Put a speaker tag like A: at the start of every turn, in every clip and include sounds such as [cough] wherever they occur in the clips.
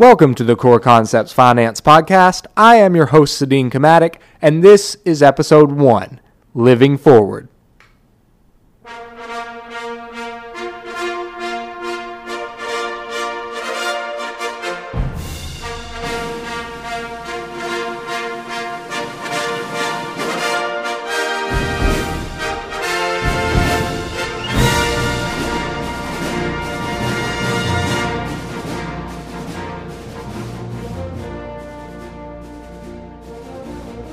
A: Welcome to the Core Concepts Finance Podcast. I am your host, Sadine Kamatic, and this is episode one Living Forward.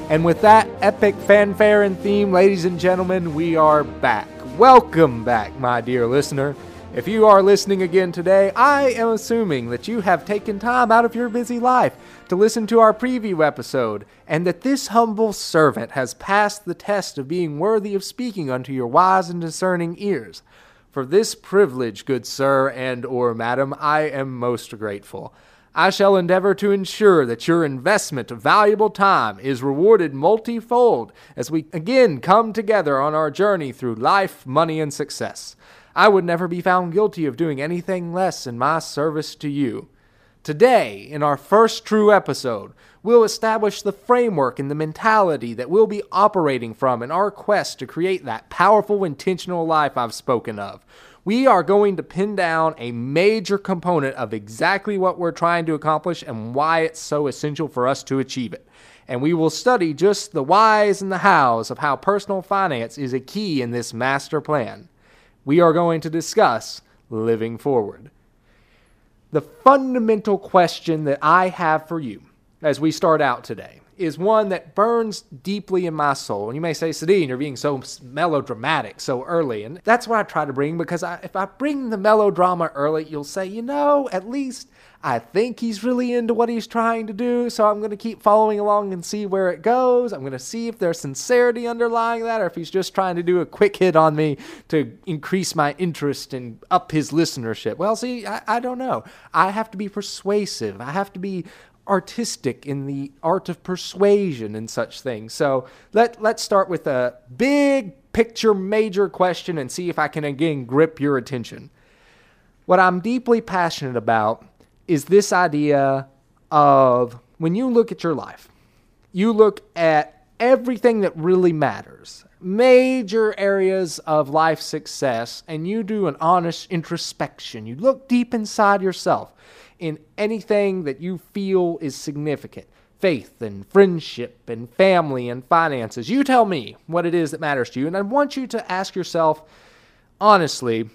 A: And with that epic fanfare and theme, ladies and gentlemen, we are back. Welcome back, my dear listener. If you are listening again today, I am assuming that you have taken time out of your busy life to listen to our preview episode, and that this humble servant has passed the test of being worthy of speaking unto your wise and discerning ears. For this privilege, good sir and or madam, I am most grateful. I shall endeavor to ensure that your investment of valuable time is rewarded multifold as we again come together on our journey through life, money, and success. I would never be found guilty of doing anything less in my service to you. Today, in our first true episode, we'll establish the framework and the mentality that we'll be operating from in our quest to create that powerful, intentional life I've spoken of we are going to pin down a major component of exactly what we're trying to accomplish and why it's so essential for us to achieve it. And we will study just the whys and the hows of how personal finance is a key in this master plan. We are going to discuss living forward. The fundamental question that I have for you as we start out today is one that burns deeply in my soul. And you may say, Sadine, you're being so melodramatic so early. And that's what I try to bring because I, if I bring the melodrama early, you'll say, you know, at least I think he's really into what he's trying to do. So I'm going to keep following along and see where it goes. I'm going to see if there's sincerity underlying that or if he's just trying to do a quick hit on me to increase my interest and up his listenership. Well, see, I, I don't know. I have to be persuasive. I have to be artistic in the art of persuasion and such things. So let let's start with a big picture major question and see if I can again grip your attention. What I'm deeply passionate about is this idea of when you look at your life, you look at everything that really matters, major areas of life success, and you do an honest introspection. You look deep inside yourself in anything that you feel is significant faith and friendship and family and finances. You tell me what it is that matters to you. And I want you to ask yourself honestly,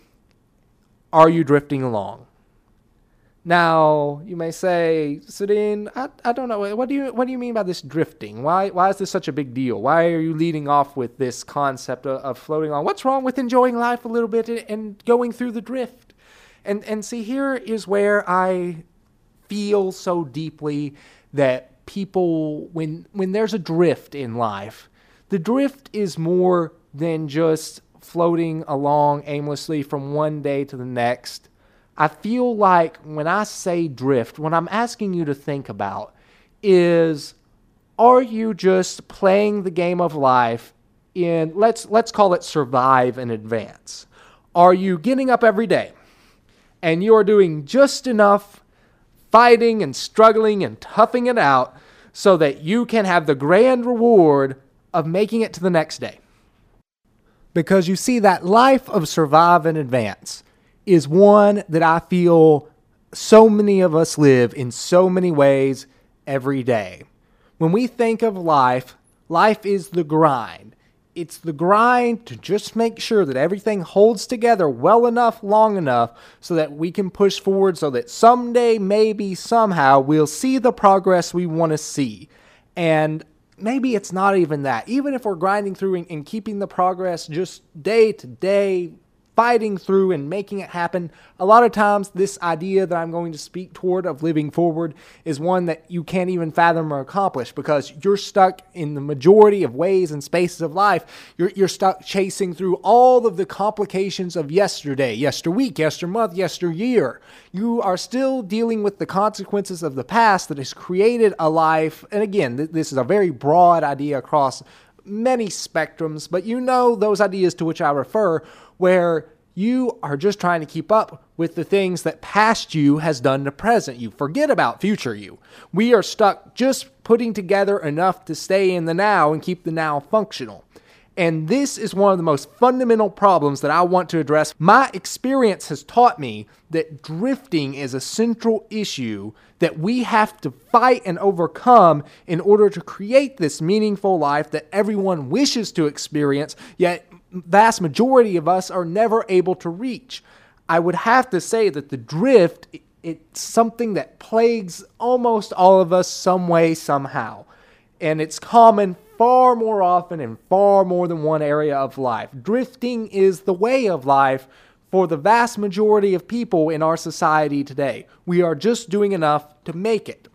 A: are you drifting along? Now, you may say, Sadine, I, I don't know. What do you what do you mean by this drifting? Why why is this such a big deal? Why are you leading off with this concept of, of floating along? What's wrong with enjoying life a little bit and, and going through the drift? And and see here is where I feel so deeply that people when when there's a drift in life, the drift is more than just floating along aimlessly from one day to the next. I feel like when I say drift, what I'm asking you to think about is are you just playing the game of life in let's let's call it survive and advance? Are you getting up every day? And you are doing just enough fighting and struggling and toughing it out so that you can have the grand reward of making it to the next day. Because you see, that life of survive and advance is one that I feel so many of us live in so many ways every day. When we think of life, life is the grind it's the grind to just make sure that everything holds together well enough, long enough, so that we can push forward, so that someday, maybe, somehow, we'll see the progress we want to see. And maybe it's not even that. Even if we're grinding through and, and keeping the progress just day to day, fighting through and making it happen. A lot of times, this idea that I'm going to speak toward of living forward is one that you can't even fathom or accomplish because you're stuck in the majority of ways and spaces of life. You're, you're stuck chasing through all of the complications of yesterday, yesterweek, yestermonth, yesteryear. You are still dealing with the consequences of the past that has created a life. And again, th- this is a very broad idea across many spectrums, but you know those ideas to which I refer where you are just trying to keep up with the things that past you has done to present you. Forget about future you. We are stuck just putting together enough to stay in the now and keep the now functional. And this is one of the most fundamental problems that I want to address. My experience has taught me that drifting is a central issue that we have to fight and overcome in order to create this meaningful life that everyone wishes to experience, yet vast majority of us are never able to reach. I would have to say that the drift it's something that plagues almost all of us some way somehow. And it's common far more often in far more than one area of life. Drifting is the way of life for the vast majority of people in our society today. We are just doing enough to make it.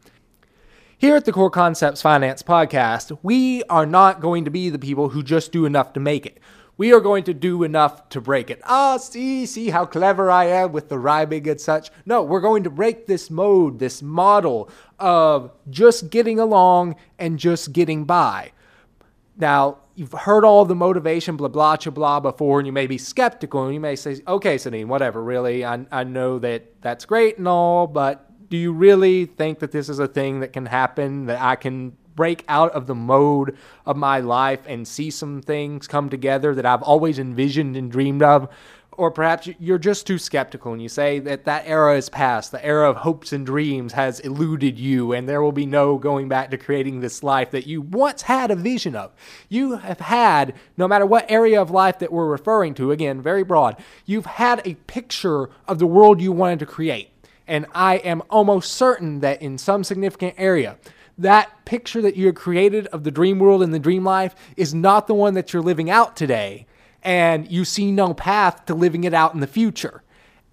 A: Here at the Core Concepts Finance Podcast, we are not going to be the people who just do enough to make it we are going to do enough to break it. Ah, see, see how clever I am with the rhyming and such. No, we're going to break this mode, this model of just getting along and just getting by. Now, you've heard all the motivation, blah, blah, blah, blah before, and you may be skeptical, and you may say, okay, Sadine, whatever, really, I, I know that that's great and all, but do you really think that this is a thing that can happen, that I can break out of the mode of my life and see some things come together that I've always envisioned and dreamed of. Or perhaps you're just too skeptical and you say that that era is past. The era of hopes and dreams has eluded you, and there will be no going back to creating this life that you once had a vision of. You have had, no matter what area of life that we're referring to, again, very broad, you've had a picture of the world you wanted to create. And I am almost certain that in some significant area, that picture that you created of the dream world and the dream life is not the one that you're living out today. And you see no path to living it out in the future.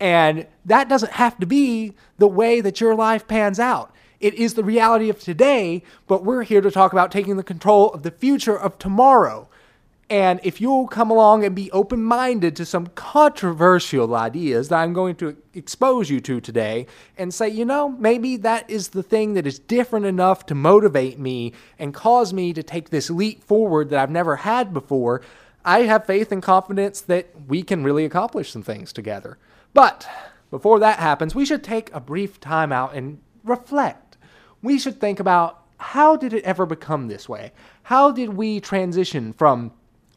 A: And that doesn't have to be the way that your life pans out. It is the reality of today, but we're here to talk about taking the control of the future of tomorrow. And if you'll come along and be open minded to some controversial ideas that I'm going to expose you to today and say, you know, maybe that is the thing that is different enough to motivate me and cause me to take this leap forward that I've never had before, I have faith and confidence that we can really accomplish some things together. But before that happens, we should take a brief time out and reflect. We should think about how did it ever become this way? How did we transition from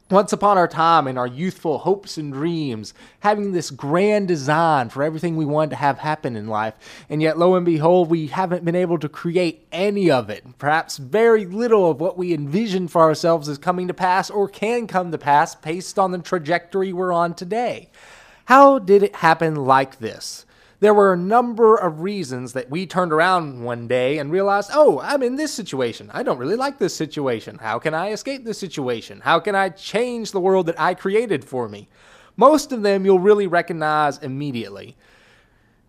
A: once upon our time in our youthful hopes and dreams, having this grand design for everything we wanted to have happen in life, and yet lo and behold, we haven't been able to create any of it. Perhaps very little of what we envisioned for ourselves is coming to pass or can come to pass based on the trajectory we're on today. How did it happen like this? There were a number of reasons that we turned around one day and realized, oh, I'm in this situation. I don't really like this situation. How can I escape this situation? How can I change the world that I created for me? Most of them you'll really recognize immediately.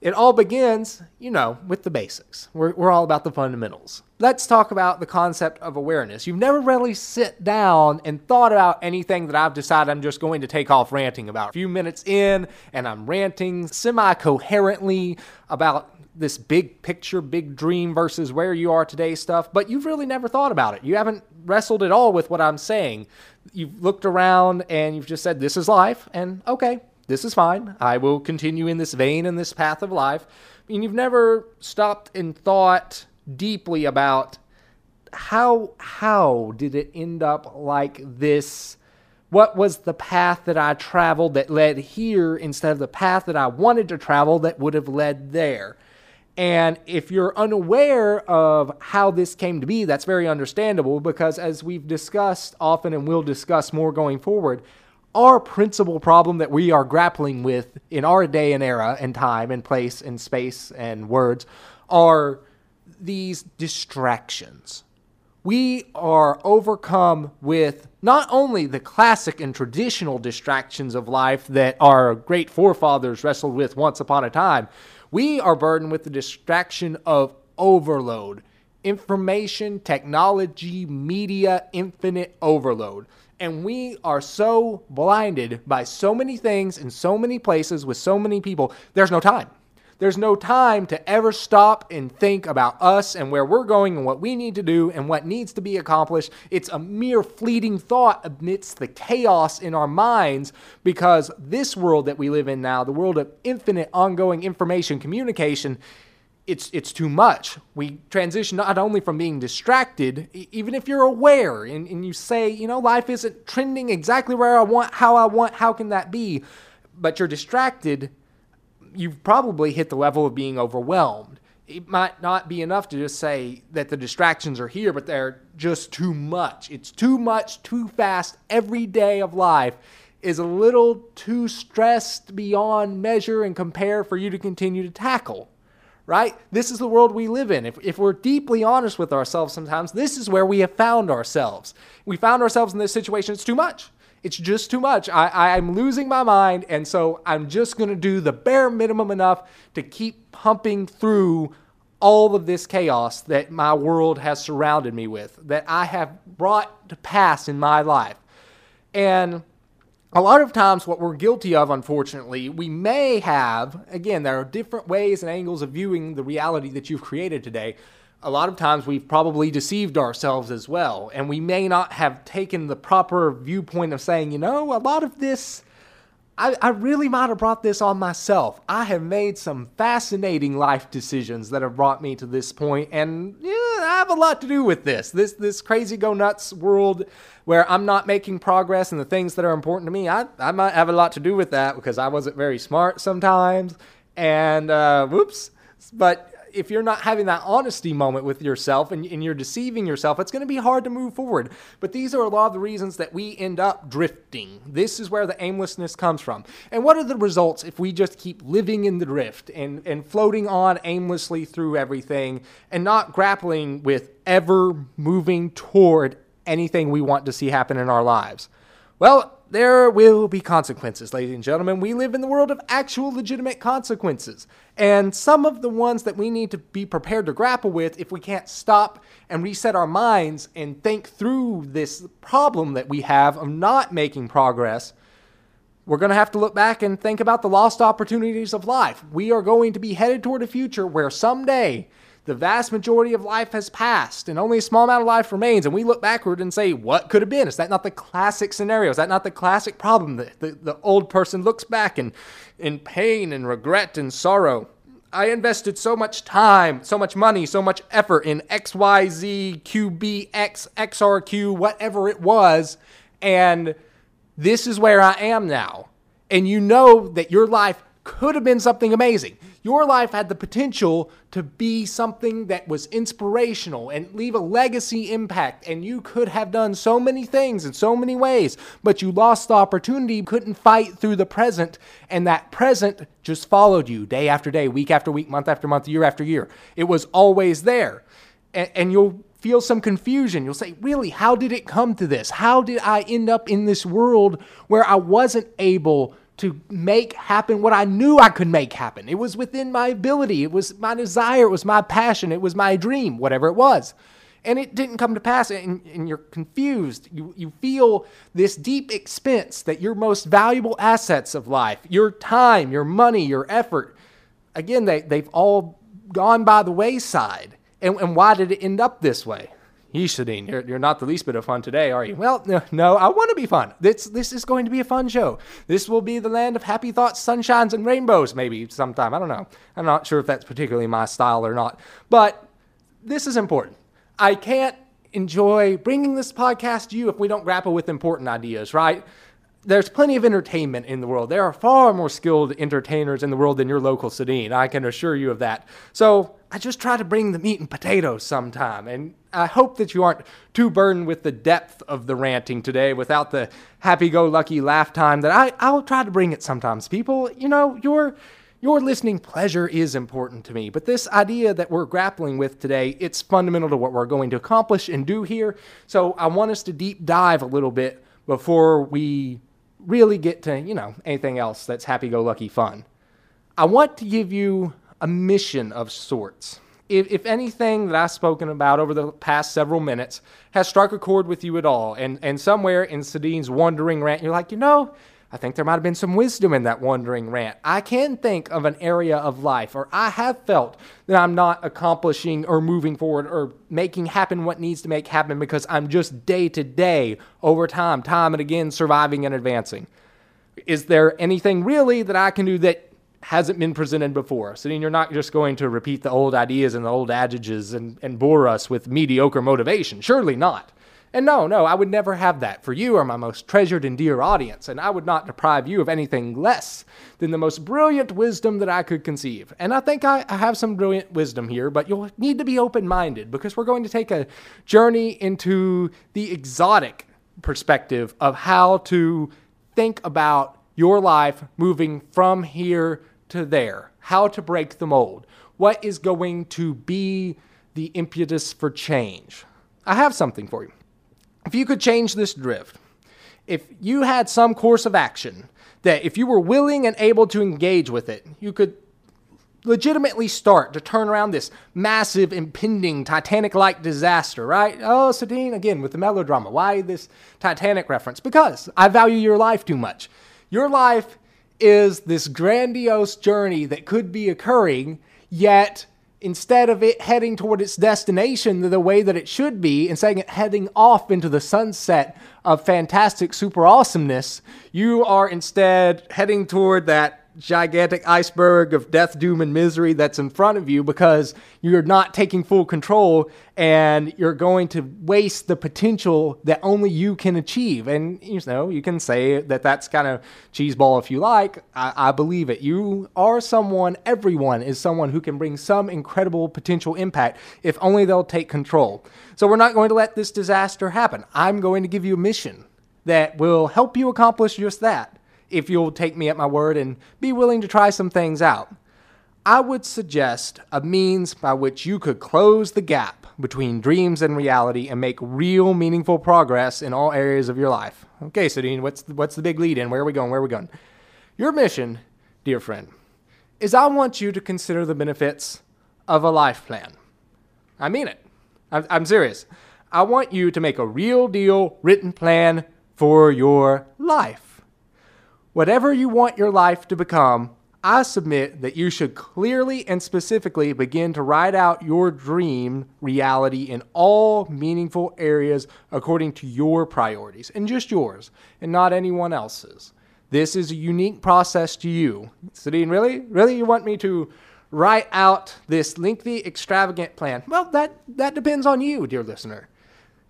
A: It all begins, you know, with the basics. We're, we're all about the fundamentals. Let's talk about the concept of awareness. You've never really sit down and thought about anything that I've decided I'm just going to take off ranting about. A few minutes in, and I'm ranting semi coherently about this big picture, big dream versus where you are today stuff, but you've really never thought about it. You haven't wrestled at all with what I'm saying. You've looked around and you've just said, This is life, and okay, this is fine. I will continue in this vein and this path of life. And you've never stopped and thought deeply about how how did it end up like this? What was the path that I traveled that led here instead of the path that I wanted to travel that would have led there? And if you're unaware of how this came to be, that's very understandable because, as we've discussed often and will discuss more going forward, our principal problem that we are grappling with in our day and era and time and place and space and words are these distractions. We are overcome with not only the classic and traditional distractions of life that our great forefathers wrestled with once upon a time, we are burdened with the distraction of overload. Information, technology, media, infinite overload. And we are so blinded by so many things in so many places with so many people, there's no time. There's no time to ever stop and think about us and where we're going and what we need to do and what needs to be accomplished. It's a mere fleeting thought amidst the chaos in our minds because this world that we live in now, the world of infinite ongoing information communication, it's it's too much. We transition not only from being distracted, even if you're aware and, and you say, you know, life isn't trending exactly where I want, how I want, how can that be? But you're distracted, you've probably hit the level of being overwhelmed. It might not be enough to just say that the distractions are here, but they're just too much. It's too much, too fast. Every day of life is a little too stressed beyond measure and compare for you to continue to tackle right? This is the world we live in. If, if we're deeply honest with ourselves sometimes, this is where we have found ourselves. We found ourselves in this situation. It's too much. It's just too much. I, I'm losing my mind, and so I'm just going to do the bare minimum enough to keep pumping through all of this chaos that my world has surrounded me with, that I have brought to pass in my life. And a lot of times, what we're guilty of, unfortunately, we may have, again, there are different ways and angles of viewing the reality that you've created today. A lot of times, we've probably deceived ourselves as well. And we may not have taken the proper viewpoint of saying, you know, a lot of this I, I really might have brought this on myself. I have made some fascinating life decisions that have brought me to this point, and yeah, I have a lot to do with this. This this crazy go nuts world where I'm not making progress in the things that are important to me. I, I might have a lot to do with that because I wasn't very smart sometimes. And uh, whoops. But if you're not having that honesty moment with yourself and, and you're deceiving yourself, it's going to be hard to move forward. But these are a lot of the reasons that we end up drifting. This is where the aimlessness comes from. And what are the results if we just keep living in the drift and, and floating on aimlessly through everything and not grappling with ever moving toward anything we want to see happen in our lives? Well, there will be consequences, ladies and gentlemen. We live in the world of actual legitimate consequences. And some of the ones that we need to be prepared to grapple with if we can't stop and reset our minds and think through this problem that we have of not making progress, we're going to have to look back and think about the lost opportunities of life. We are going to be headed toward a future where someday the vast majority of life has passed and only a small amount of life remains, and we look backward and say, what could have been? Is that not the classic scenario? Is that not the classic problem? that the, the old person looks back in, in pain and regret and sorrow. I invested so much time, so much money, so much effort in XYZ, QBX, XRQ, whatever it was, and this is where I am now. And you know that your life could have been something amazing. Your life had the potential to be something that was inspirational and leave a legacy impact. And you could have done so many things in so many ways, but you lost the opportunity, couldn't fight through the present. And that present just followed you day after day, week after week, month after month, year after year. It was always there. And, and you'll feel some confusion. You'll say, Really, how did it come to this? How did I end up in this world where I wasn't able to make happen what I knew I could make happen. It was within my ability, it was my desire, it was my passion, it was my dream, whatever it was. And it didn't come to pass, and, and, you're confused. You, you feel this deep expense that your most valuable assets of life, your time, your money, your effort, again, they, they've all gone by the wayside. And, and why did it end up this way? Yeshadeen, you're, you're not the least bit of fun today, are you? Well, no, no I want to be fun. This, this is going to be a fun show. This will be the land of happy thoughts, sunshines, and rainbows, maybe sometime. I don't know. I'm not sure if that's particularly my style or not. But this is important. I can't enjoy bringing this podcast to you if we don't grapple with important ideas, right? there's plenty of entertainment in the world. There are far more skilled entertainers in the world than your local Sadine. I can assure you of that. So I just try to bring the meat and potatoes sometime. And I hope that you aren't too burdened with the depth of the ranting today without the happy go lucky laugh time that I, I'll try to bring it sometimes. People, you know, your your listening pleasure is important to me, but this idea that we're grappling with today, it's fundamental to what we're going to accomplish and do here. So I want us to deep dive a little bit before we really get to, you know, anything else that's happy go lucky fun. I want to give you a mission of sorts. If, if anything that I've spoken about over the past several minutes has struck a chord with you at all, and, and somewhere in Sadine's wandering rant, you're like, you know, I think there might have been some wisdom in that wandering rant. I can think of an area of life, or I have felt that I'm not accomplishing or moving forward or making happen what needs to make happen because I'm just day to day, over time, time and again, surviving and advancing. Is there anything really that I can do that hasn't been presented before? So then you're not just going to repeat the old ideas and the old adages and, and bore us with mediocre motivation. Surely not. And no, no, I would never have that, for you are my most treasured and dear audience, and I would not deprive you of anything less than the most brilliant wisdom that I could conceive. And I think I, I have some brilliant wisdom here, but you'll need to be open minded because we're going to take a journey into the exotic perspective of how to think about your life moving from here to there, how to break the mold, what is going to be the impetus for change. I have something for you if you could change this drift, if you had some course of action that if you were willing and able to engage with it, you could legitimately start to turn around this massive, impending Titanic like disaster, right? Oh, Sadine, again, with the melodrama. Why this Titanic reference? Because I value your life too much. Your life is this grandiose journey that could be occurring, yet instead of it heading toward its destination the way that it should be, instead of heading off into the sunset of fantastic super awesomeness, you are instead heading toward that gigantic iceberg of death, doom, and misery that's in front of you because you're not taking full control and you're going to waste the potential that only you can achieve. And you know, you can say that that's kind of cheeseball if you like. I, I believe it. You are someone, everyone is someone who can bring some incredible potential impact if only they'll take control. So we're not going to let this disaster happen. I'm going to give you a mission that will help you accomplish just that if you'll take me at my word and be willing to try some things out. I would suggest a means by which you could close the gap between dreams and reality and make real meaningful progress in all areas of your life. Okay, Sadine, what's the, what's the big lead in? Where are we going? Where are we going? Your mission, dear friend, is I want you to consider the benefits of a life plan. I mean it. I'm, I'm serious. I want you to make a real deal written plan for your life. Whatever you want your life to become, I submit that you should clearly and specifically begin to write out your dream reality in all meaningful areas according to your priorities, and just yours, and not anyone else's. This is a unique process to you. Sadine, really? Really? You want me to write out this lengthy, extravagant plan? Well, that, that depends on you, dear listener.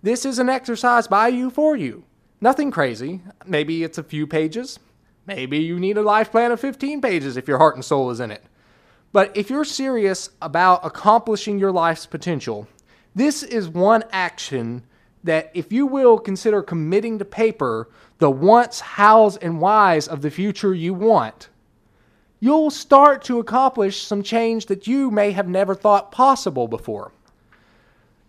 A: This is an exercise by you for you. Nothing crazy. Maybe it's a few pages, Maybe you need a life plan of 15 pages if your heart and soul is in it. But if you're serious about accomplishing your life's potential, this is one action that, if you will consider committing to paper the wants, hows, and whys of the future you want, you'll start to accomplish some change that you may have never thought possible before.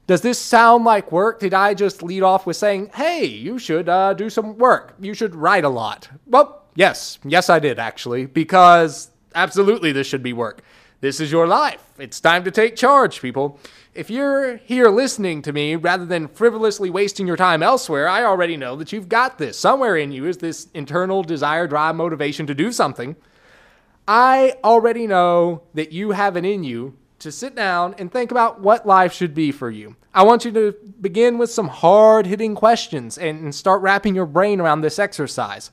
A: Does this sound like work? Did I just lead off with saying, hey, you should uh, do some work? You should write a lot. Well, Yes, yes, I did actually, because absolutely this should be work. This is your life. It's time to take charge, people. If you're here listening to me rather than frivolously wasting your time elsewhere, I already know that you've got this. Somewhere in you is this internal desire, drive, motivation to do something. I already know that you have it in you to sit down and think about what life should be for you. I want you to begin with some hard hitting questions and start wrapping your brain around this exercise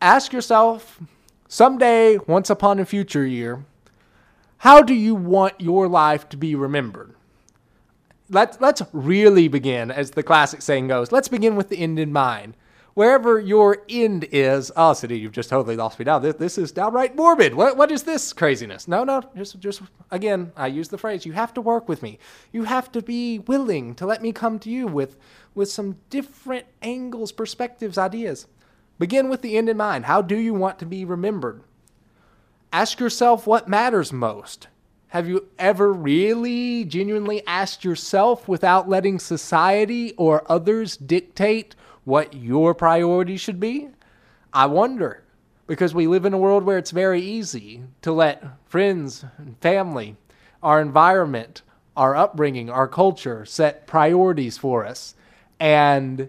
A: ask yourself someday, once upon a future year, how do you want your life to be remembered? Let's, let's really begin, as the classic saying goes, let's begin with the end in mind. Wherever your end is, ah, oh, City, you've just totally lost me now. This, this is downright morbid. What, what is this craziness? No, no, just, just, again, I use the phrase, you have to work with me. You have to be willing to let me come to you with, with some different angles, perspectives, ideas. Begin with the end in mind. How do you want to be remembered? Ask yourself what matters most. Have you ever really genuinely asked yourself without letting society or others dictate what your priorities should be? I wonder, because we live in a world where it's very easy to let friends and family, our environment, our upbringing, our culture set priorities for us. And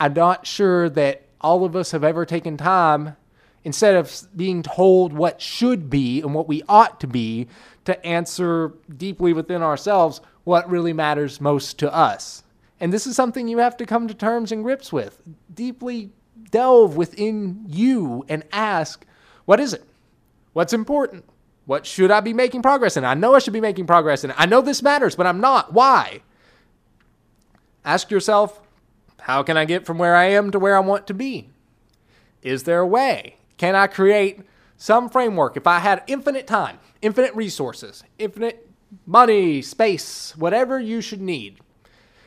A: I'm not sure that all of us have ever taken time, instead of being told what should be and what we ought to be, to answer deeply within ourselves what really matters most to us. And this is something you have to come to terms and grips with. Deeply delve within you and ask, what is it? What's important? What should I be making progress in? I know I should be making progress in. I know this matters, but I'm not. Why? Ask yourself, how can I get from where I am to where I want to be? Is there a way? Can I create some framework if I had infinite time, infinite resources, infinite money, space, whatever you should need?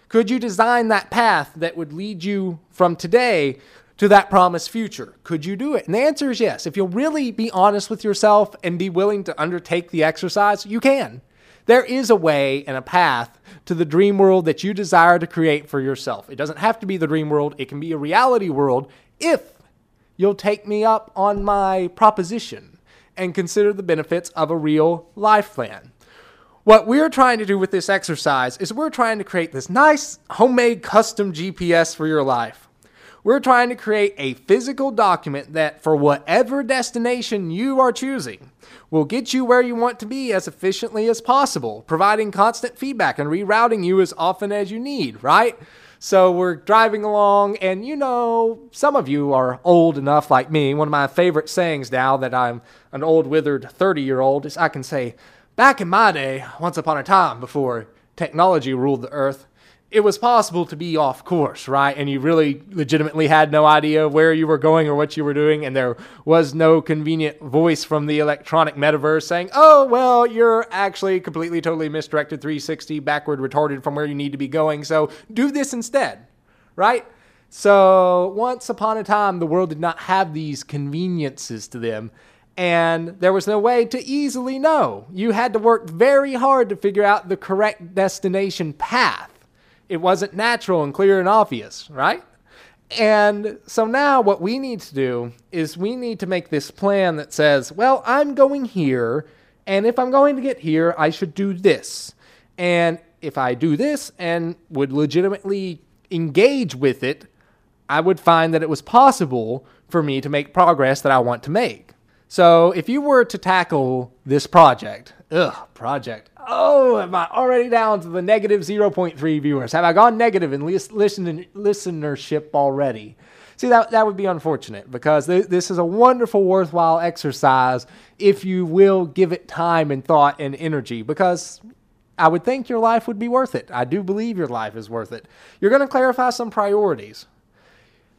A: Could you design that path that would lead you from today to that promised future? Could you do it? And the answer is yes. If you'll really be honest with yourself and be willing to undertake the exercise, you can. There is a way and a path to the dream world that you desire to create for yourself. It doesn't have to be the dream world, it can be a reality world if you'll take me up on my proposition and consider the benefits of a real life plan. What we're trying to do with this exercise is we're trying to create this nice homemade custom GPS for your life. We're trying to create a physical document that, for whatever destination you are choosing, will get you where you want to be as efficiently as possible, providing constant feedback and rerouting you as often as you need, right? So we're driving along, and you know, some of you are old enough like me. One of my favorite sayings now that I'm an old, withered 30 year old is I can say, Back in my day, once upon a time before technology ruled the earth, it was possible to be off course, right? And you really legitimately had no idea where you were going or what you were doing, and there was no convenient voice from the electronic metaverse saying, oh, well, you're actually completely, totally misdirected 360, backward, retarded from where you need to be going, so do this instead, right? So once upon a time, the world did not have these conveniences to them. And there was no way to easily know. You had to work very hard to figure out the correct destination path it wasn't natural and clear and obvious, right? And so now what we need to do is we need to make this plan that says, well, I'm going here, and if I'm going to get here, I should do this. And if I do this and would legitimately engage with it, I would find that it was possible for me to make progress that I want to make. So if you were to tackle this project, ugh, project, Oh, am I already down to the negative 0.3 viewers? Have I gone negative in listen, listenership already? See, that, that would be unfortunate because th- this is a wonderful, worthwhile exercise if you will give it time and thought and energy because I would think your life would be worth it. I do believe your life is worth it. You're going to clarify some priorities,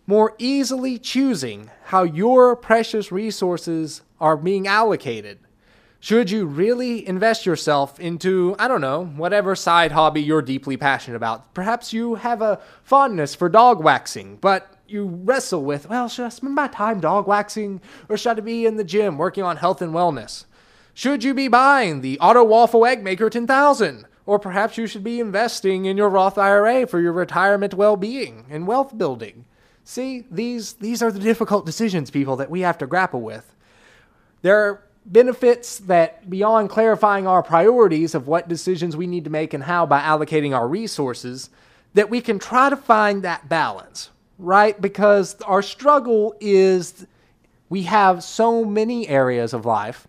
A: more easily choosing how your precious resources are being allocated should you really invest yourself into, I don't know, whatever side hobby you're deeply passionate about? Perhaps you have a fondness for dog waxing, but you wrestle with, well, should I spend my time dog waxing or should I be in the gym working on health and wellness? Should you be buying the Auto Waffle Egg Maker 10,000? Or perhaps you should be investing in your Roth IRA for your retirement well being and wealth building. See, these, these are the difficult decisions, people, that we have to grapple with. There are benefits that beyond clarifying our priorities of what decisions we need to make and how by allocating our resources, that we can try to find that balance, right? Because our struggle is we have so many areas of life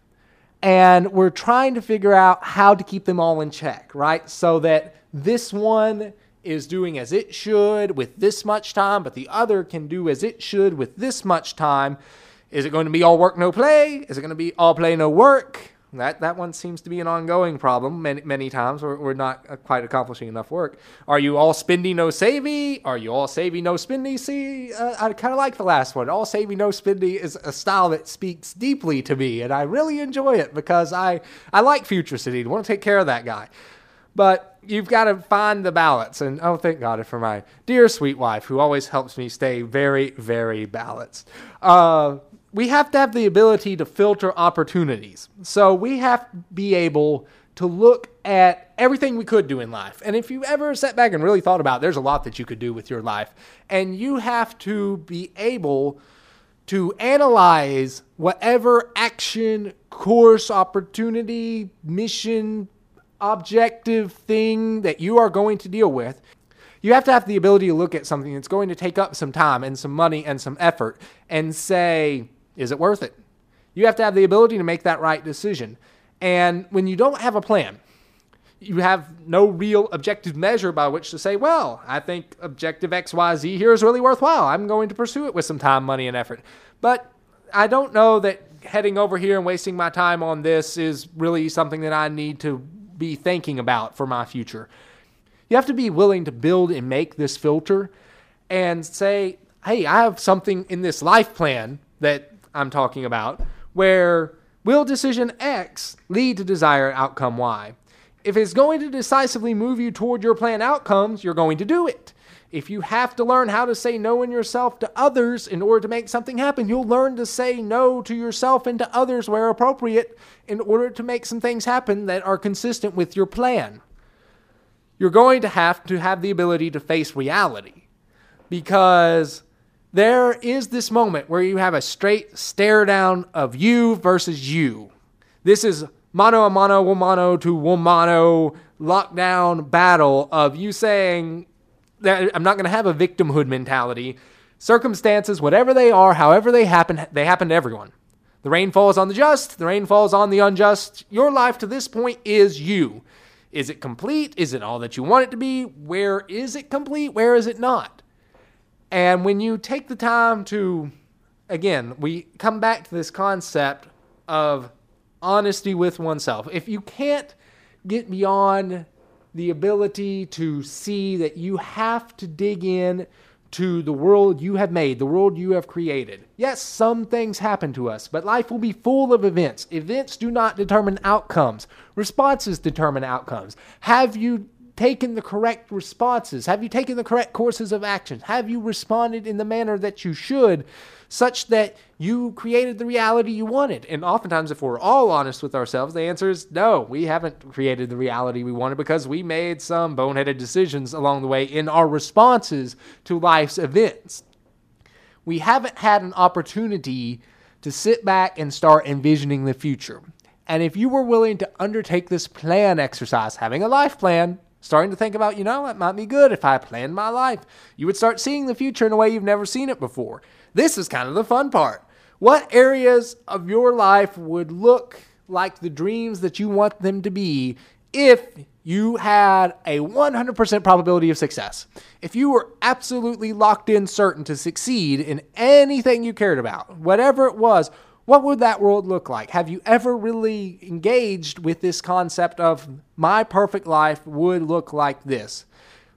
A: and we're trying to figure out how to keep them all in check, right? So that this one is doing as it should with this much time, but the other can do as it should with this much time is it going to be all work, no play? Is it going to be all play, no work? That, that one seems to be an ongoing problem many, many times. We're, we're not quite accomplishing enough work. Are you all spendy, no savey? Are you all savey, no spendy? See, uh, I kind of like the last one. All savey, no spendy is a style that speaks deeply to me, and I really enjoy it because I, I like Future City. I want to take care of that guy. But you've got to find the balance. And oh, thank God for my dear sweet wife who always helps me stay very, very balanced. Uh, we have to have the ability to filter opportunities. So we have to be able to look at everything we could do in life. And if you ever sat back and really thought about it, there's a lot that you could do with your life. And you have to be able to analyze whatever action, course, opportunity, mission, objective thing that you are going to deal with You have to have the ability to look at something that's going to take up some time and some money and some effort and say, is it worth it? You have to have the ability to make that right decision. And when you don't have a plan, you have no real objective measure by which to say, well, I think objective XYZ here is really worthwhile. I'm going to pursue it with some time, money, and effort. But I don't know that heading over here and wasting my time on this is really something that I need to be thinking about for my future. You have to be willing to build and make this filter and say, hey, I have something in this life plan that I'm talking about where will decision X lead to desired outcome Y? If it's going to decisively move you toward your planned outcomes, you're going to do it. If you have to learn how to say no in yourself to others in order to make something happen, you'll learn to say no to yourself and to others where appropriate in order to make some things happen that are consistent with your plan. You're going to have to have the ability to face reality because there is this moment where you have a straight stare down of you versus you. This is mano a mano, womano to womano lockdown battle of you saying I'm not going to have a victimhood mentality. Circumstances, whatever they are, however they happen, they happen to everyone. The rain falls on the just, the rain falls on the unjust. Your life to this point is you. Is it complete? Is it all that you want it to be? Where is it complete? Where is it not? And when you take the time to, again, we come back to this concept of honesty with oneself. If you can't get beyond the ability to see that you have to dig in to the world you have made, the world you have created. Yes, some things happen to us, but life will be full of events. Events do not determine outcomes, responses determine outcomes. Have you taken the correct responses? Have you taken the correct courses of action? Have you responded in the manner that you should, such that you created the reality you wanted? And oftentimes, if we're all honest with ourselves, the answer is no, we haven't created the reality we wanted because we made some boneheaded decisions along the way in our responses to life's events. We haven't had an opportunity to sit back and start envisioning the future. And if you were willing to undertake this plan exercise, having a life plan, starting to think about, you know, it might be good if I planned my life. You would start seeing the future in a way you've never seen it before. This is kind of the fun part. What areas of your life would look like the dreams that you want them to be if you had a 100% probability of success? If you were absolutely locked in certain to succeed in anything you cared about, whatever it was, what would that world look like? Have you ever really engaged with this concept of my perfect life would look like this?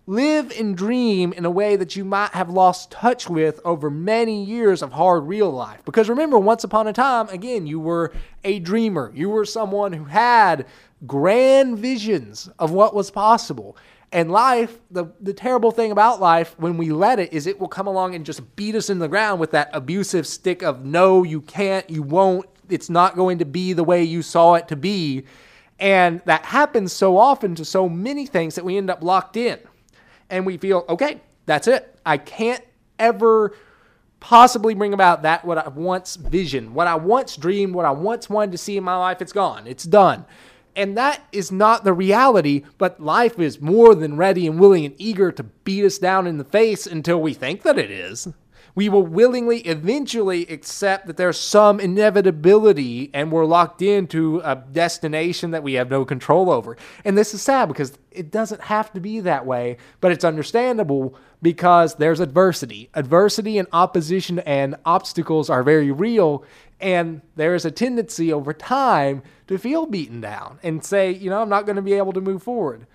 A: Live and dream in a way that you might have lost touch with over many years of hard real life. Because remember, once upon a time, again, you were a dreamer. You were someone who had grand visions of what was possible. And life, the, the terrible thing about life when we let it is it will come along and just beat us in the ground with that abusive stick of no, you can't, you won't, it's not going to be the way you saw it to be. And that happens so often to so many things that we end up locked in. And we feel, okay, that's it. I can't ever possibly bring about that what I once visioned, what I once dreamed, what I once wanted to see in my life. It's gone. It's done. And that is not the reality, but life is more than ready and willing and eager to beat us down in the face until we think that it is. We will willingly eventually accept that there's some inevitability and we're locked into a destination that we have no control over. And this is sad because it doesn't have to be that way, but it's understandable because there's adversity. Adversity and opposition and obstacles are very real, and there is a tendency over time to feel beaten down and say, you know, I'm not going to be able to move forward.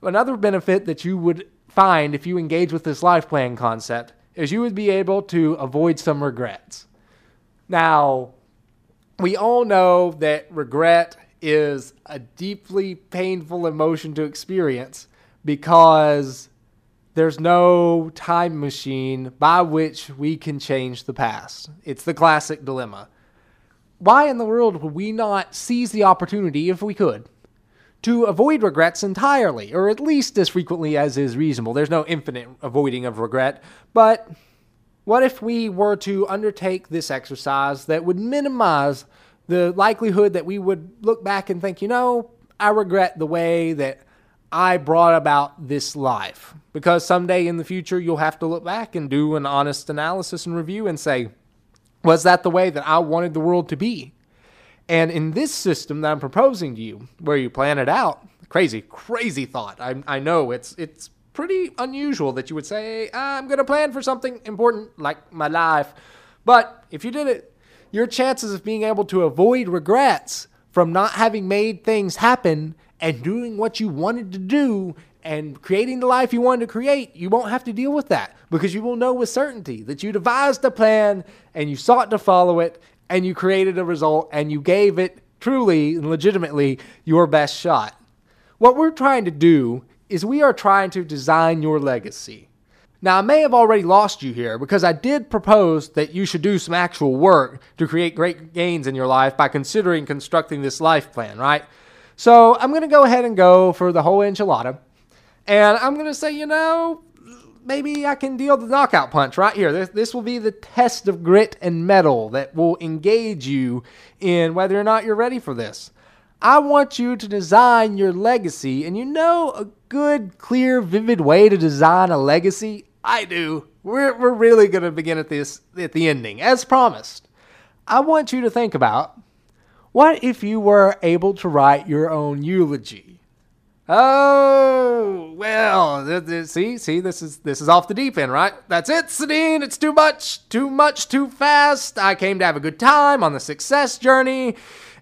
A: Another benefit that you would find if you engage with this life plan concept is you would be able to avoid some regrets. Now, we all know that regret is a deeply painful emotion to experience because there's no time machine by which we can change the past. It's the classic dilemma why in the world would we not seize the opportunity, if we could, to avoid regrets entirely, or at least as frequently as is reasonable? There's no infinite avoiding of regret, but what if we were to undertake this exercise that would minimize the likelihood that we would look back and think, you know, I regret the way that I brought about this life. Because someday in the future, you'll have to look back and do an honest analysis and review and say, was that the way that I wanted the world to be? And in this system that I'm proposing to you, where you plan it out, crazy, crazy thought. I, I know it's it's pretty unusual that you would say, I'm going to plan for something important like my life. But if you did it, your chances of being able to avoid regrets from not having made things happen and doing what you wanted to do and creating the life you wanted to create, you won't have to deal with that because you will know with certainty that you devised a plan and you sought to follow it and you created a result and you gave it truly and legitimately your best shot. What we're trying to do is we are trying to design your legacy. Now, I may have already lost you here because I did propose that you should do some actual work to create great gains in your life by considering constructing this life plan, right? So I'm going to go ahead and go for the whole enchilada. And I'm going to say, you know, maybe I can deal the knockout punch right here. This, this will be the test of grit and mettle that will engage you in whether or not you're ready for this. I want you to design your legacy. And you know a good, clear, vivid way to design a legacy? I do. We're, we're really going to begin at this at the ending, as promised. I want you to think about what if you were able to write your own eulogy? Oh well, th- th- see, see, this is this is off the deep end, right? That's it, Sadine. It's too much, too much, too fast. I came to have a good time on the success journey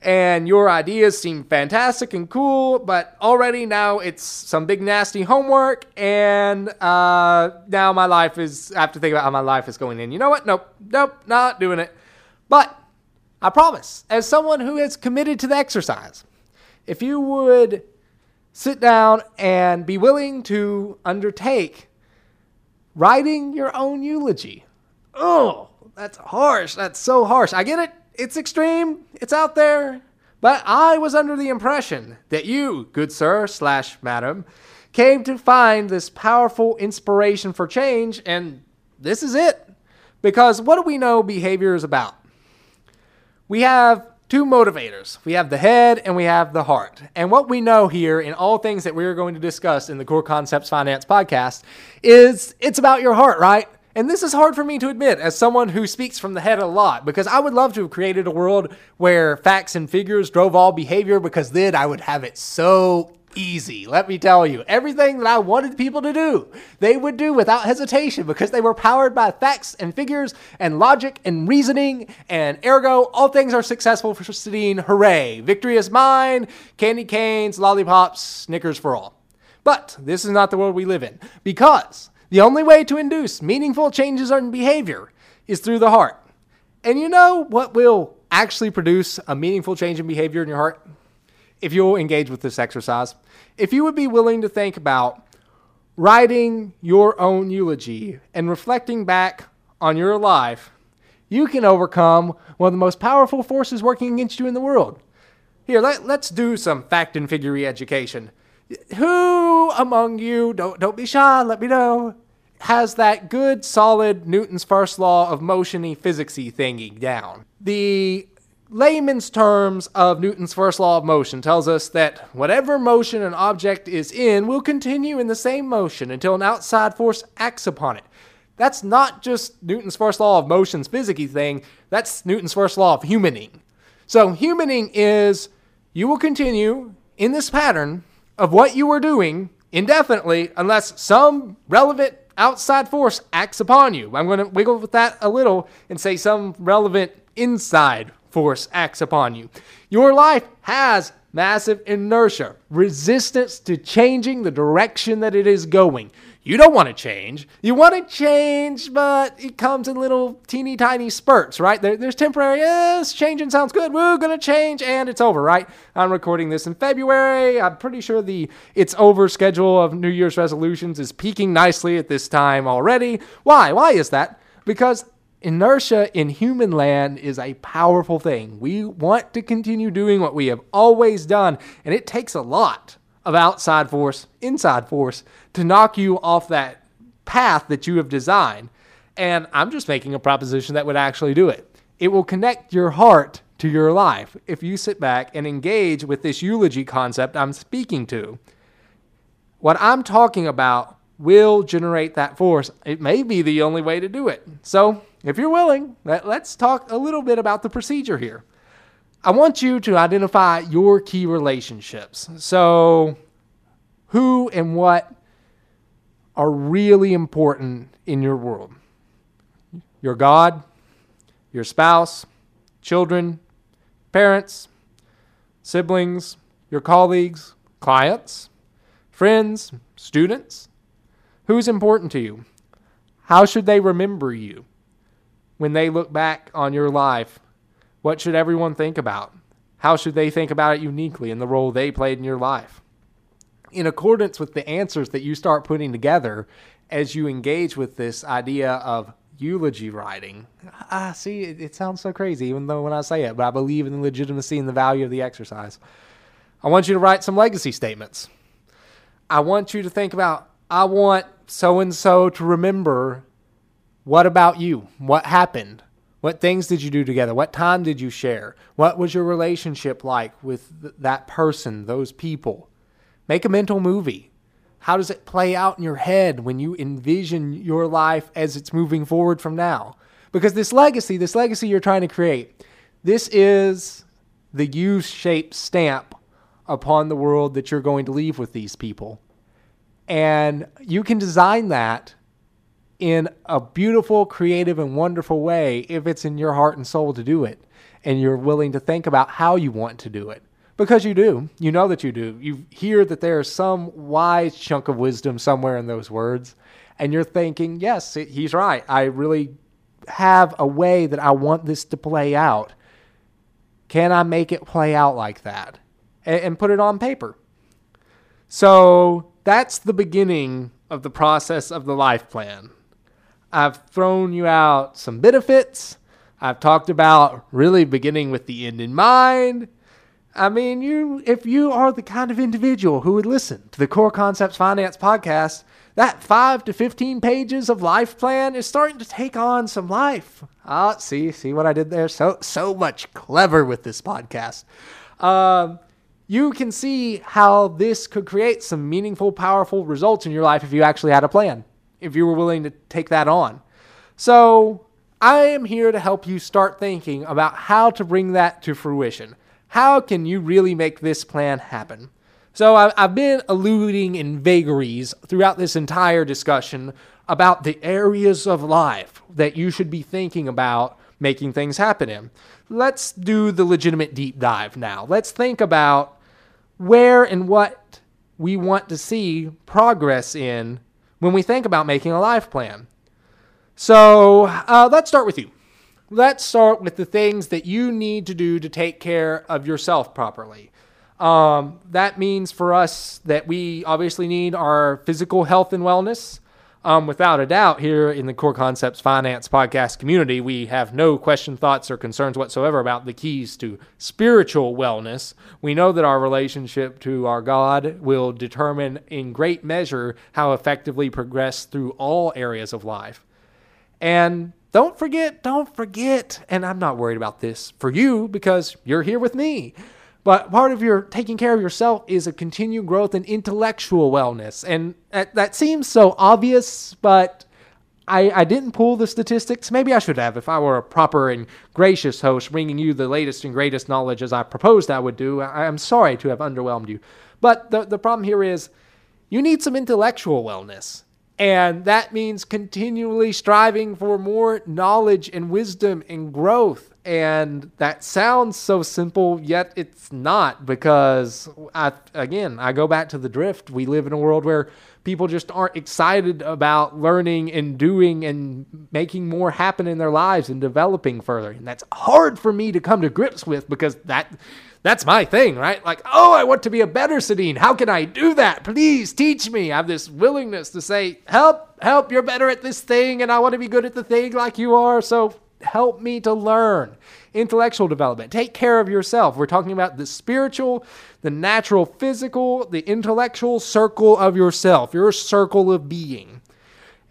A: and your ideas seem fantastic and cool, but already now it's some big nasty homework, and uh, now my life is, I have to think about how my life is going in. You know what? Nope, nope, not doing it. But I promise, as someone who has committed to the exercise, if you would sit down and be willing to undertake writing your own eulogy. Oh, that's harsh. That's so harsh. I get it it's extreme, it's out there. But I was under the impression that you, good sir slash madam, came to find this powerful inspiration for change, and this is it. Because what do we know behavior is about? We have two motivators. We have the head and we have the heart. And what we know here in all things that we're going to discuss in the Core Concepts Finance podcast is it's about your heart, right? And this is hard for me to admit as someone who speaks from the head a lot because I would love to have created a world where facts and figures drove all behavior because then I would have it so easy. Let me tell you, everything that I wanted people to do, they would do without hesitation because they were powered by facts and figures and logic and reasoning. And ergo, all things are successful for Sadine. Hooray! Victory is mine. Candy canes, lollipops, Snickers for all. But this is not the world we live in because the only way to induce meaningful changes in behavior is through the heart. And you know what will actually produce a meaningful change in behavior in your heart? If you'll engage with this exercise, if you would be willing to think about writing your own eulogy and reflecting back on your life, you can overcome one of the most powerful forces working against you in the world. Here, let, us do some fact and figure education. Who among you, don't, don't be shy, let me know, has that good, solid Newton's first law of motiony physicsy thingy down. The layman's terms of Newton's first law of motion tells us that whatever motion an object is in will continue in the same motion until an outside force acts upon it. That's not just Newton's first law of motion's physicsy thing, that's Newton's first law of humaning. So, humaning is you will continue in this pattern of what you were doing indefinitely unless some relevant outside force acts upon you. I'm going to wiggle with that a little and say some relevant inside force acts upon you. Your life has massive inertia, resistance to changing the direction that it is going. You don't want to change. You want to change, but it comes in little teeny tiny spurts, right? There, there's temporary, yes, changing sounds good. We're going to change, and it's over, right? I'm recording this in February. I'm pretty sure the it's over schedule of New Year's resolutions is peaking nicely at this time already. Why? Why is that? Because inertia in human land is a powerful thing. We want to continue doing what we have always done, and it takes a lot of outside force, inside force to knock you off that path that you have designed. And I'm just making a proposition that would actually do it. It will connect your heart to your life if you sit back and engage with this eulogy concept I'm speaking to. what I'm talking about will generate that force. It may be the only way to do it. So, if you're willing, let, us talk a little bit about the procedure here. I want you to identify your key relationships. So, who and what are really important in your world? Your God, your spouse, children, parents, siblings, your colleagues, clients, friends, students. Who's important to you? How should they remember you when they look back on your life what should everyone think about? How should they think about it uniquely in the role they played in your life? In accordance with the answers that you start putting together as you engage with this idea of eulogy writing, ah, see, it, it sounds so crazy, even though when I say it, but I believe in the legitimacy and the value of the exercise. I want you to write some legacy statements. I want you to think about, I want so and so to remember what about you? What happened? What things did you do together? What time did you share? What was your relationship like with th- that person, those people? Make a mental movie. How does it play out in your head when you envision your life as it's moving forward from now? Because this legacy, this legacy you're trying to create, this is the U shaped stamp upon the world that you're going to leave with these people. And you can design that in a beautiful, creative, and wonderful way if it's in your heart and soul to do it. And you're willing to think about how you want to do it. Because you do. You know that you do. You hear that there's some wise chunk of wisdom somewhere in those words. And you're thinking, yes, he's right. I really have a way that I want this to play out. Can I make it play out like that? And, and put it on paper. So that's the beginning of the process of the life plan. I've thrown you out some benefits. I've talked about really beginning with the end in mind. I mean, you if you are the kind of individual who would listen to the Core Concepts Finance podcast, that 5 to 15 pages of life plan is starting to take on some life. Ah, see, see what I did there? So so much clever with this podcast. Um, you can see how this could create some meaningful, powerful results in your life if you actually had a plan if you were willing to take that on. So, I am here to help you start thinking about how to bring that to fruition. How can you really make this plan happen? So, I've been alluding in vagaries throughout this entire discussion about the areas of life that you should be thinking about making things happen in. Let's do the legitimate deep dive now. Let's think about where and what we want to see progress in when we think about making a life plan. So uh, let's start with you. Let's start with the things that you need to do to take care of yourself properly. Um, that means for us that we obviously need our physical health and wellness. Um, without a doubt, here in the Core Concepts Finance podcast community, we have no question, thoughts, or concerns whatsoever about the keys to spiritual wellness. We know that our relationship to our God will determine in great measure how effectively progress through all areas of life. And don't forget, don't forget, and I'm not worried about this for you because you're here with me. But part of your taking care of yourself is a continued growth in intellectual wellness. And that, that seems so obvious, but I, I didn't pull the statistics. Maybe I should have if I were a proper and gracious host bringing you the latest and greatest knowledge as I proposed I would do. I, I'm sorry to have underwhelmed you. But the, the problem here is you need some intellectual wellness. And that means continually striving for more knowledge and wisdom and growth. And that sounds so simple, yet it's not because, I, again, I go back to the drift. We live in a world where people just aren't excited about learning and doing and making more happen in their lives and developing further. And that's hard for me to come to grips with because that that's my thing, right? Like, oh, I want to be a better Sadine. How can I do that? Please teach me. I have this willingness to say, help, help, you're better at this thing, and I want to be good at the thing like you are. So help me to learn. Intellectual development. Take care of yourself. We're talking about the spiritual, the natural physical, the intellectual circle of yourself, your circle of being.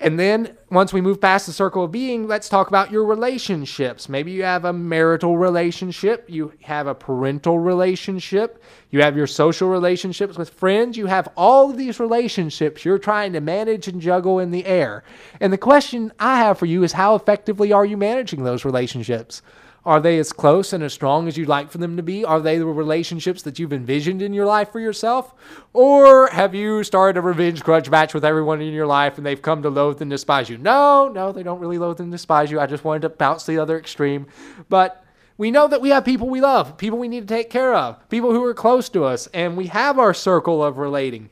A: And then once we move past the circle of being, let's talk about your relationships. Maybe you have a marital relationship, you have a parental relationship, you have your social relationships with friends, you have all of these relationships you're trying to manage and juggle in the air. And the question I have for you is how effectively are you managing those relationships? Are they as close and as strong as you'd like for them to be? Are they the relationships that you've envisioned in your life for yourself? Or have you started a revenge grudge match with everyone in your life and they've come to loathe and despise you? No, no, they don't really loathe and despise you. I just wanted to bounce the other extreme. But we know that we have people we love, people we need to take care of, people who are close to us, and we have our circle of relating.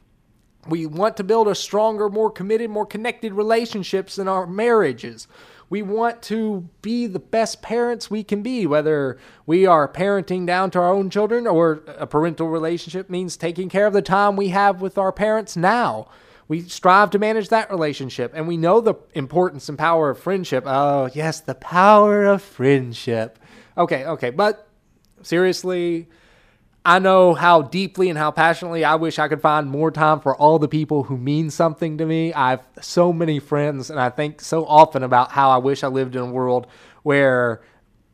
A: We want to build a stronger, more committed, more connected relationships in our marriages. We want to be the best parents we can be, whether we are parenting down to our own children or a parental relationship means taking care of the time we have with our parents now. We strive to manage that relationship, and we know the importance and power of friendship. Oh, yes, the power of friendship. Okay, okay, but seriously, I know how deeply and how passionately I wish I could find more time for all the people who mean something to me. I have so many friends, and I think so often about how I wish I lived in a world where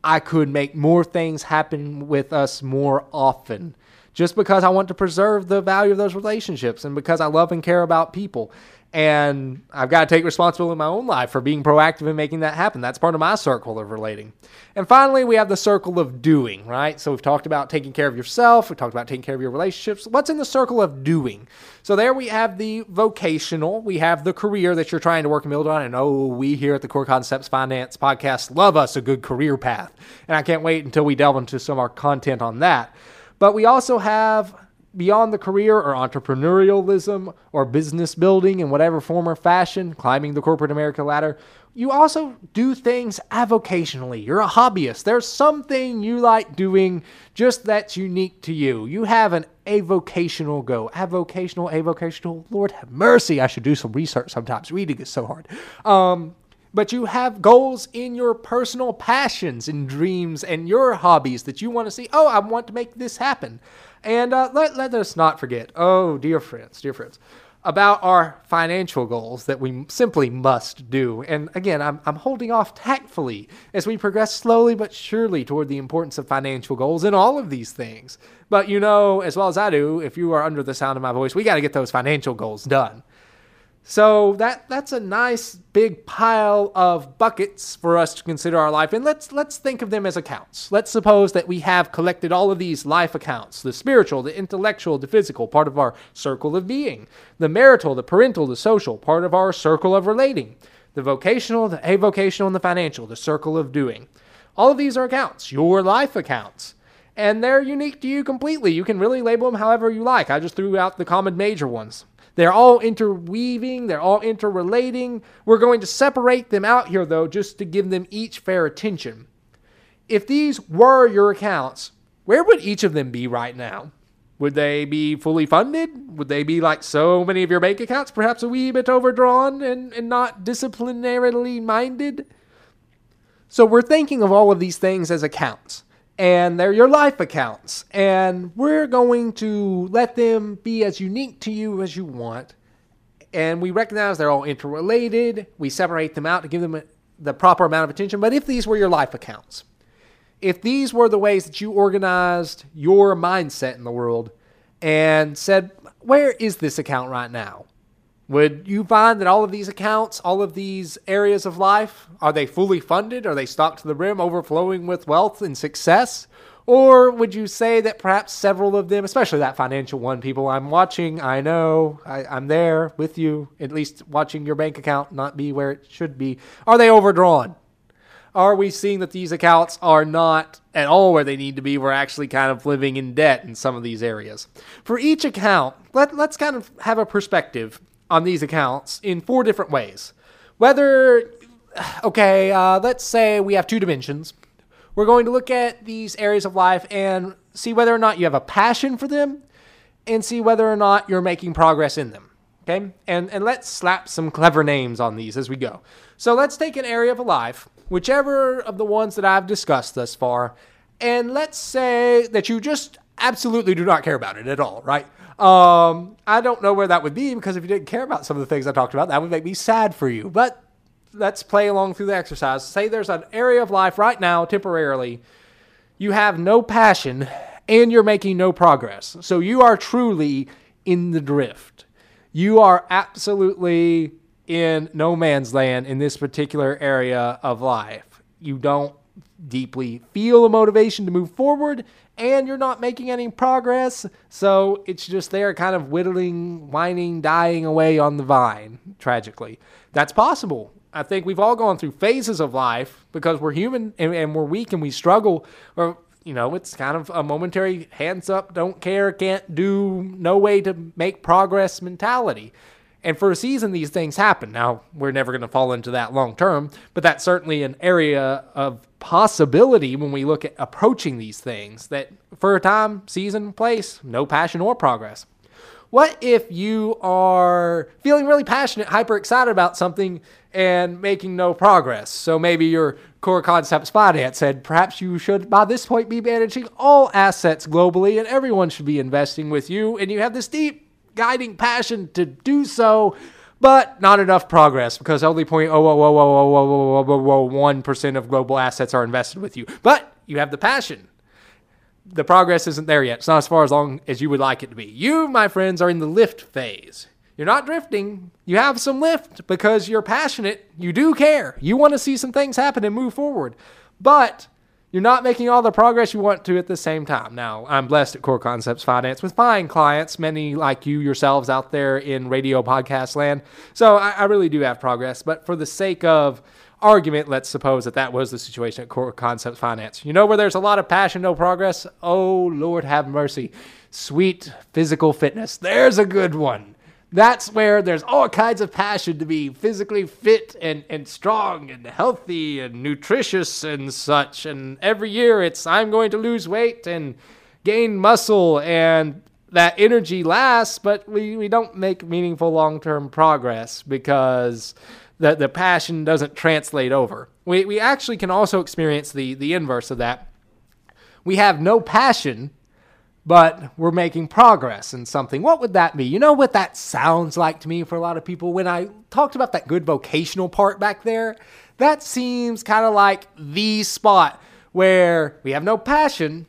A: I could make more things happen with us more often. Just because I want to preserve the value of those relationships and because I love and care about people. And I've got to take responsibility in my own life for being proactive in making that happen. That's part of my circle of relating. And finally, we have the circle of doing, right? So we've talked about taking care of yourself, we've talked about taking care of your relationships. What's in the circle of doing? So there we have the vocational, we have the career that you're trying to work and build on. And oh, we here at the Core Concepts Finance podcast love us a good career path. And I can't wait until we delve into some of our content on that. But we also have beyond the career or entrepreneurialism or business building in whatever form or fashion, climbing the corporate America ladder, you also do things avocationally. You're a hobbyist. There's something you like doing just that's unique to you. You have an avocational go. Avocational, avocational. Lord have mercy. I should do some research sometimes. Reading is so hard. Um, but you have goals in your personal passions and dreams and your hobbies that you want to see. Oh, I want to make this happen. And uh, let, let us not forget, oh, dear friends, dear friends, about our financial goals that we simply must do. And again, I'm, I'm holding off tactfully as we progress slowly but surely toward the importance of financial goals in all of these things. But you know, as well as I do, if you are under the sound of my voice, we got to get those financial goals done. So that that's a nice big pile of buckets for us to consider our life. And let's let's think of them as accounts. Let's suppose that we have collected all of these life accounts, the spiritual, the intellectual, the physical, part of our circle of being, the marital, the parental, the social, part of our circle of relating, the vocational, the avocational, and the financial, the circle of doing. All of these are accounts, your life accounts and they're unique to you completely. You can really label them however you like. I just threw out the common major ones. They're all interweaving, they're all interrelating. We're going to separate them out here, though, just to give them each fair attention. If these were your accounts, where would each of them be right now? Would they be fully funded? Would they be like so many of your bank accounts, perhaps a wee bit overdrawn and, and not disciplinarily minded? So we're thinking of all of these things as accounts and they're your life accounts. And we're going to let them be as unique to you as you want. And we recognize they're all interrelated. We separate them out to give them the proper amount of attention. But if these were your life accounts, if these were the ways that you organized your mindset in the world and said, where is this account right now? Would you find that all of these accounts, all of these areas of life, are they fully funded? Are they stocked to the brim, overflowing with wealth and success? Or would you say that perhaps several of them, especially that financial one, people I'm watching, I know, I, am there with you, at least watching your bank account not be where it should be, are they overdrawn? Are we seeing that these accounts are not at all where they need to be? We're actually kind of living in debt in some of these areas. For each account, let, let's kind of have a perspective on these accounts in four different ways. Whether, okay, uh, let's say we have two dimensions. We're going to look at these areas of life and see whether or not you have a passion for them and see whether or not you're making progress in them. Okay? And, and let's slap some clever names on these as we go. So let's take an area of life, whichever of the ones that I've discussed thus far, and let's say that you just absolutely do not care about it at all, right? Um, I don't know where that would be because if you didn't care about some of the things I talked about, that would make me sad for you. But let's play along through the exercise. Say there's an area of life right now, temporarily, you have no passion and you're making no progress. So you are truly in the drift. You are absolutely in no man's land in this particular area of life. You don't deeply feel a motivation to move forward and you're not making any progress. So it's just there, kind of whittling, whining, dying away on the vine, tragically. That's possible. I think we've all gone through phases of life because we're human and, and we're weak and we struggle. Or, you know, it's kind of a momentary hands up, don't care, can't do, no way to make progress mentality. And for a season, these things happen. Now, we're never going to fall into that long term, but that's certainly an area of possibility when we look at approaching these things that for a time, season, place, no passion or progress. What if you are feeling really passionate, hyper excited about something and making no progress? So maybe your core concepts finance said perhaps you should by this point be managing all assets globally and everyone should be investing with you and you have this deep guiding passion to do so, but not enough progress because only point oh oh oh oh oh oh oh one percent of global assets are invested with you. But you have the passion. The progress isn't there yet. It's not as far as long as you would like it to be. You, my friends, are in the lift phase. You're not drifting. You have some lift because you're passionate. You do care. You want to see some things happen and move forward. But you're not making all the progress you want to at the same time. Now, I'm blessed at Core Concepts Finance with fine clients, many like you yourselves out there in radio podcast land. So I, I really do have progress. But for the sake of argument, let's suppose that that was the situation at Core Concepts Finance. You know where there's a lot of passion, no progress? Oh, Lord have mercy. Sweet physical fitness. There's a good one that's where there's all kinds of passion to be physically fit and, and strong and healthy and nutritious and such. And every year it's, I'm going to lose weight and gain muscle, and that energy lasts, but we, we don't make meaningful long term progress because the, the passion doesn't translate over. We, we actually can also experience the, the inverse of that. We have no passion but we're making progress in something. What would that be? You know what that sounds like to me for a lot of people? When I talked about that good vocational part back there, that seems kind of like the spot where we have no passion,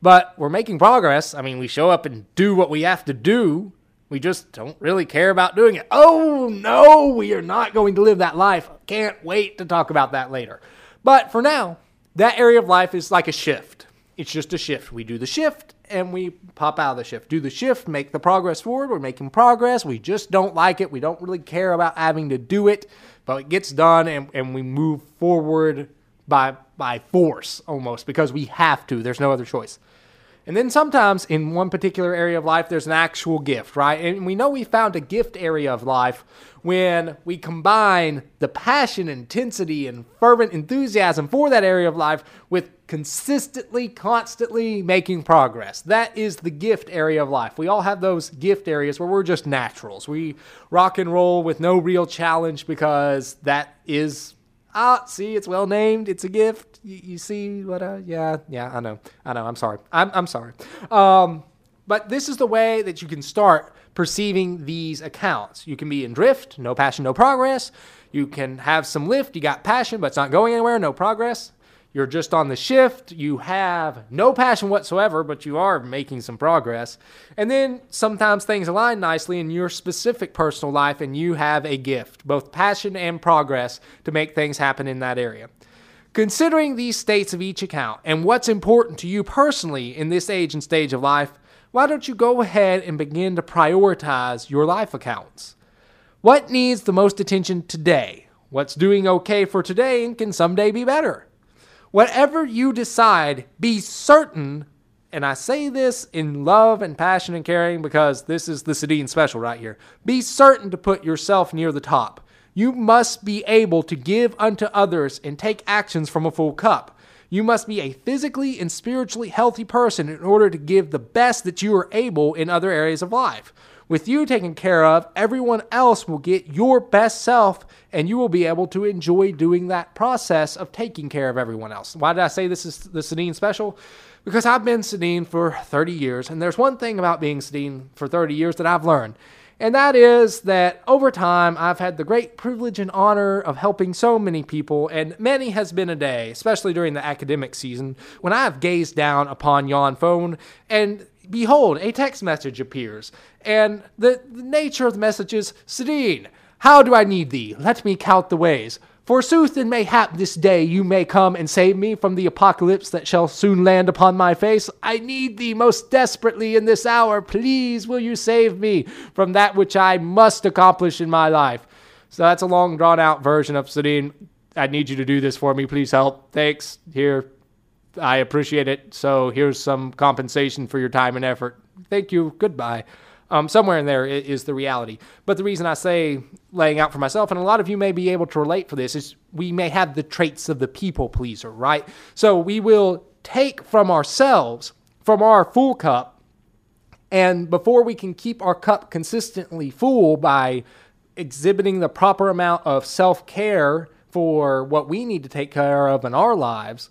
A: but we're making progress. I mean, we show up and do what we have to do. We just don't really care about doing it. Oh no, we are not going to live that life. Can't wait to talk about that later. But for now, that area of life is like a shift. It's just a shift. We do the shift and we pop out of the shift. Do the shift, make the progress forward. We're making progress. We just don't like it. We don't really care about having to do it, but it gets done and, and we move forward by by force almost because we have to. There's no other choice. And then sometimes in one particular area of life, there's an actual gift, right? And we know we found a gift area of life when we combine the passion, intensity, and fervent enthusiasm for that area of life with consistently, constantly making progress. That is the gift area of life. We all have those gift areas where we're just naturals. We rock and roll with no real challenge because that is Ah, see, it's well named. It's a gift. You, you see what? I, yeah, yeah. I know. I know. I'm sorry. I'm I'm sorry. Um, but this is the way that you can start perceiving these accounts. You can be in drift, no passion, no progress. You can have some lift. You got passion, but it's not going anywhere. No progress. You're just on the shift. You have no passion whatsoever, but you are making some progress. And then sometimes things align nicely in your specific personal life, and you have a gift, both passion and progress, to make things happen in that area. Considering these states of each account and what's important to you personally in this age and stage of life, why don't you go ahead and begin to prioritize your life accounts? What needs the most attention today? What's doing okay for today and can someday be better? Whatever you decide, be certain, and I say this in love and passion and caring because this is the Sadine special right here. Be certain to put yourself near the top. You must be able to give unto others and take actions from a full cup. You must be a physically and spiritually healthy person in order to give the best that you are able in other areas of life. With you taken care of, everyone else will get your best self, and you will be able to enjoy doing that process of taking care of everyone else. Why did I say this is the Sadine special? because I've been Sadine for 30 years, and there's one thing about being Sadine for 30 years that I've learned. And that is that over time, I've had the great privilege and honor of helping so many people, and many has been a day, especially during the academic season, when I have gazed down upon yon phone and behold, a text message appears. And the, the nature of the message is Sadine, how do I need thee? Let me count the ways. Forsooth and mayhap this day you may come and save me from the apocalypse that shall soon land upon my face. I need thee most desperately in this hour. Please will you save me from that which I must accomplish in my life. So that's a long drawn out version of Sadine. I need you to do this for me. Please help. Thanks. Here. I appreciate it. So here's some compensation for your time and effort. Thank you. Goodbye. Um, somewhere in there is the reality. But the reason I say laying out for myself, and a lot of you may be able to relate for this, is we may have the traits of the people pleaser, right? So we will take from ourselves, from our full cup, and before we can keep our cup consistently full by exhibiting the proper amount of self care for what we need to take care of in our lives,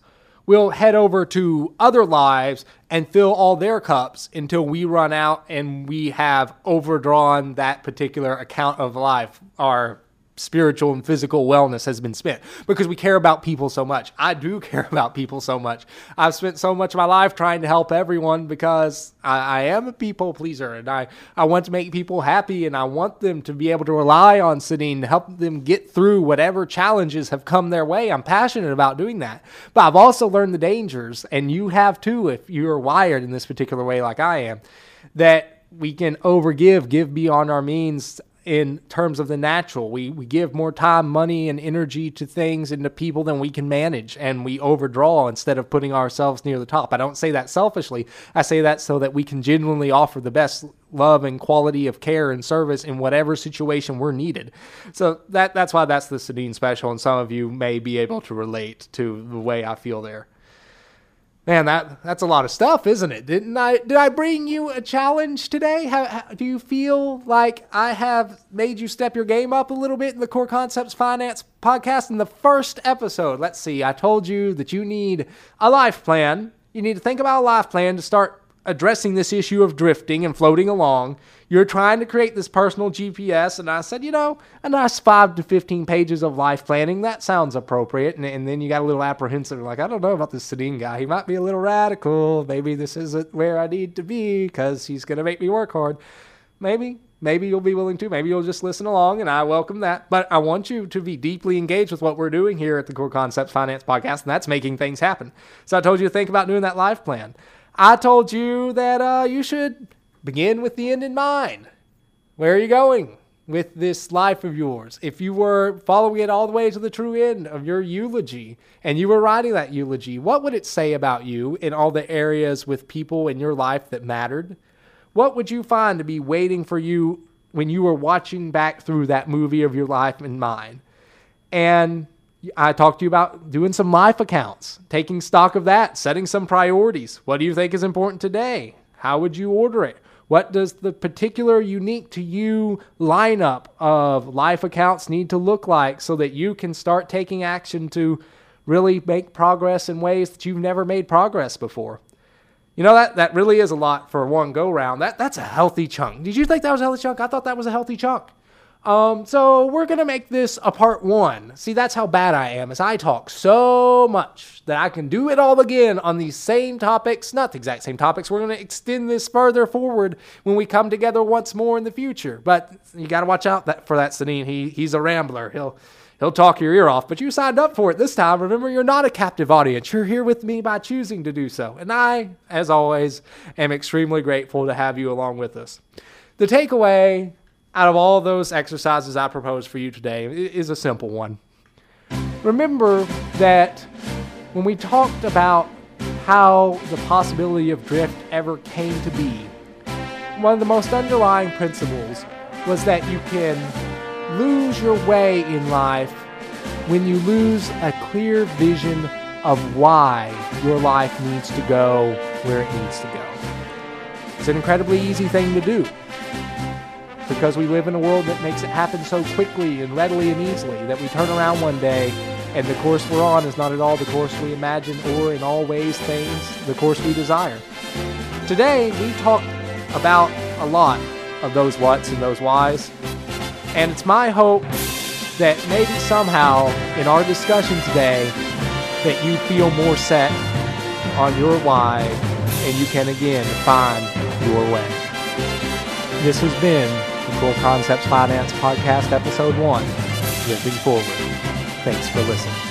A: we'll head over to other lives and fill all their cups until we run out and we have overdrawn that particular account of life. Our spiritual and physical wellness has been spent because we care about people so much. I do [laughs] care about people so much. I've spent so much of my life trying to help everyone because I, I, am a people pleaser and I, I want to make people happy and I want them to be able to rely on Sadine to help them get through whatever challenges have come their way. I'm passionate about doing that. But I've also learned the dangers, and you have too if you're wired in this particular way like I am, that we can overgive, give beyond our means in terms of the natural. We, we give more time, money, and energy to things and to people than we can manage, and we overdraw instead of putting ourselves near the top. I don't say that selfishly. I say that so that we can genuinely offer the best love and quality of care and service in whatever situation we're needed. So that that's why that's the Sadine special, and some of you may be able to relate to the way I feel there. Man, that that's a lot of stuff, isn't it? Didn't I? Did I bring you a challenge today? How, how, do you feel like I have made you step your game up a little bit in the Core Concepts Finance podcast? In the first episode, let's see. I told you that you need a life plan. You need to think about a life plan to start addressing this issue of drifting and floating along. You're trying to create this personal GPS. And I said, you know, a nice five to 15 pages of life planning, that sounds appropriate. And, and then you got a little apprehensive, like, I don't know about this Sadine guy. He might be a little radical. Maybe this isn't where I need to be because he's going to make me work hard. Maybe, maybe you'll be willing to. Maybe you'll just listen along, and I welcome that. But I want you to be deeply engaged with what we're doing here at the Core Concepts Finance Podcast, and that's making things happen. So I told you to think about doing that life plan. I told you that uh, you should begin with the end in mind. Where are you going with this life of yours? If you were following it all the way to the true end of your eulogy and you were writing that eulogy, what would it say about you in all the areas with people in your life that mattered? What would you find to be waiting for you when you were watching back through that movie of your life and mine? And I talked to you about doing some life accounts, taking stock of that, setting some priorities. What do you think is important today? How would you order it? What does the particular unique to you lineup of life accounts need to look like so that you can start taking action to really make progress in ways that you've never made progress before? You know that that really is a lot for one go round. That that's a healthy chunk. Did you think that was a healthy chunk? I thought that was a healthy chunk. Um, so we're gonna make this a part one. See, that's how bad I am, as I talk so much that I can do it all again on these same topics, not the exact same topics. We're gonna extend this further forward when we come together once more in the future. But you gotta watch out that for that Sadine. He he's a rambler. He'll he'll talk your ear off. But you signed up for it this time. Remember, you're not a captive audience. You're here with me by choosing to do so. And I, as always, am extremely grateful to have you along with us. The takeaway out of all those exercises I propose for you today is a simple one. Remember that when we talked about how the possibility of drift ever came to be, one of the most underlying principles was that you can lose your way in life when you lose a clear vision of why your life needs to go where it needs to go. It's an incredibly easy thing to do because we live in a world that makes it happen so quickly and readily and easily that we turn around one day And the course we're on is not at all the course we imagine or in all ways things the course we desire. Today, we talked about a lot of those whats and those whys. And it's my hope that maybe somehow in our discussion today that you feel more set on your why and you can again find your way. This has been Core Concepts Finance Podcast, Episode 1, Moving Forward. Thanks for listening.